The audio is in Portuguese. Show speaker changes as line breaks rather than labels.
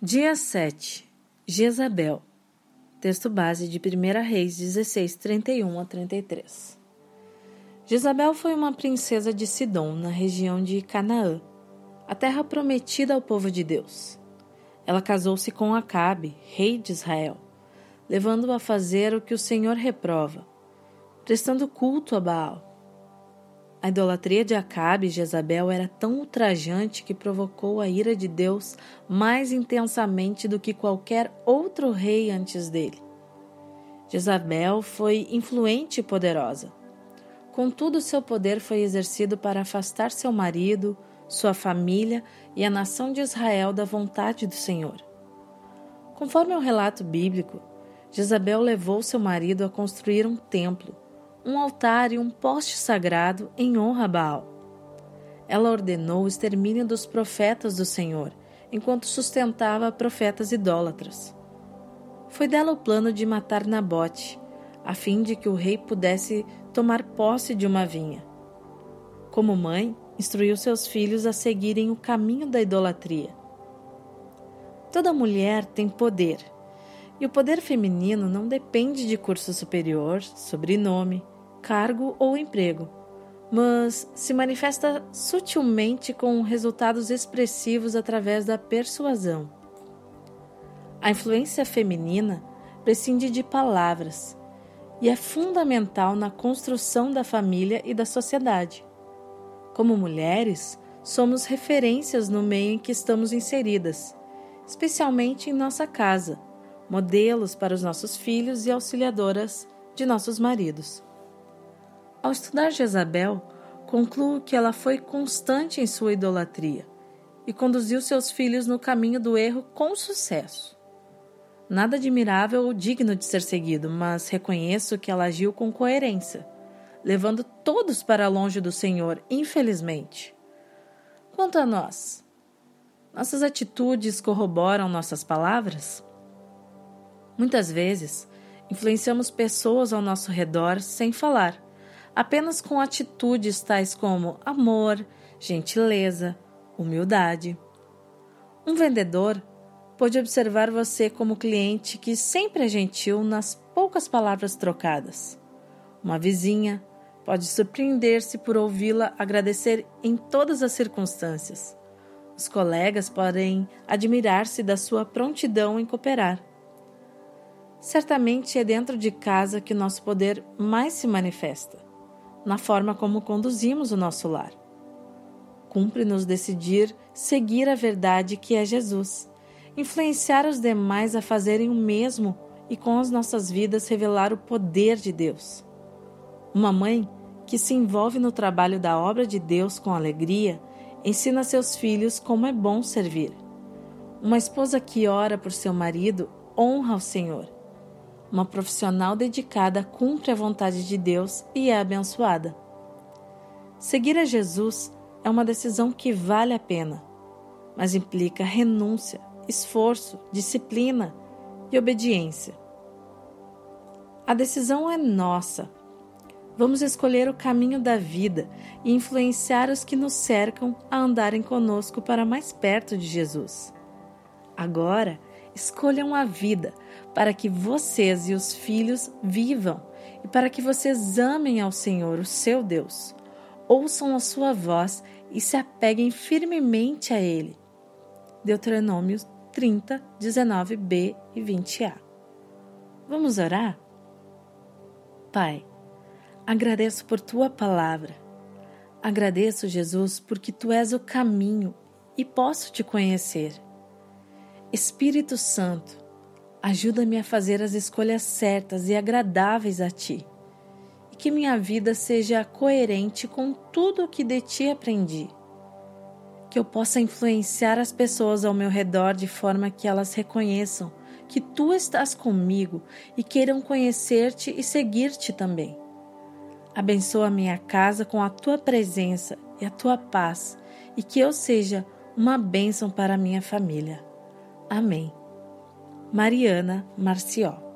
Dia 7 Jezabel Texto base de 1 Reis 16, 31 a 33 Jezabel foi uma princesa de Sidom, na região de Canaã, a terra prometida ao povo de Deus. Ela casou-se com Acabe, rei de Israel, levando-o a fazer o que o Senhor reprova, prestando culto a Baal. A idolatria de Acabe e Jezabel era tão ultrajante que provocou a ira de Deus mais intensamente do que qualquer outro rei antes dele. Jezabel foi influente e poderosa. Contudo, seu poder foi exercido para afastar seu marido, sua família e a nação de Israel da vontade do Senhor. Conforme o relato bíblico, Jezabel levou seu marido a construir um templo um altar e um poste sagrado em honra a Baal. Ela ordenou o extermínio dos profetas do Senhor, enquanto sustentava profetas idólatras. Foi dela o plano de matar Nabote, a fim de que o rei pudesse tomar posse de uma vinha. Como mãe, instruiu seus filhos a seguirem o caminho da idolatria. Toda mulher tem poder, e o poder feminino não depende de curso superior, sobrenome, cargo ou emprego, mas se manifesta sutilmente com resultados expressivos através da persuasão. A influência feminina prescinde de palavras e é fundamental na construção da família e da sociedade. Como mulheres, somos referências no meio em que estamos inseridas, especialmente em nossa casa, modelos para os nossos filhos e auxiliadoras de nossos maridos. Ao estudar Jezabel, concluo que ela foi constante em sua idolatria e conduziu seus filhos no caminho do erro com sucesso. Nada admirável ou digno de ser seguido, mas reconheço que ela agiu com coerência, levando todos para longe do Senhor, infelizmente. Quanto a nós, nossas atitudes corroboram nossas palavras? Muitas vezes, influenciamos pessoas ao nosso redor sem falar apenas com atitudes tais como amor, gentileza, humildade. Um vendedor pode observar você como cliente que sempre é gentil nas poucas palavras trocadas. Uma vizinha pode surpreender-se por ouvi-la agradecer em todas as circunstâncias. Os colegas podem admirar-se da sua prontidão em cooperar. Certamente é dentro de casa que nosso poder mais se manifesta na forma como conduzimos o nosso lar. Cumpre-nos decidir seguir a verdade que é Jesus, influenciar os demais a fazerem o mesmo e com as nossas vidas revelar o poder de Deus. Uma mãe que se envolve no trabalho da obra de Deus com alegria ensina seus filhos como é bom servir. Uma esposa que ora por seu marido honra o Senhor uma profissional dedicada cumpre a vontade de Deus e é abençoada. Seguir a Jesus é uma decisão que vale a pena, mas implica renúncia, esforço, disciplina e obediência. A decisão é nossa. Vamos escolher o caminho da vida e influenciar os que nos cercam a andarem conosco para mais perto de Jesus. Agora, escolham a vida para que vocês e os filhos vivam e para que vocês amem ao Senhor, o seu Deus. Ouçam a sua voz e se apeguem firmemente a Ele. Deuteronômio 30, 19b e 20a. Vamos orar? Pai, agradeço por tua palavra. Agradeço, Jesus, porque tu és o caminho e posso te conhecer. Espírito Santo, ajuda-me a fazer as escolhas certas e agradáveis a Ti, e que minha vida seja coerente com tudo o que de Ti aprendi. Que eu possa influenciar as pessoas ao meu redor de forma que elas reconheçam que Tu estás comigo e queiram conhecer-te e seguir-te também. Abençoa minha casa com a Tua presença e a Tua paz, e que eu seja uma bênção para minha família. Amém. Mariana Marció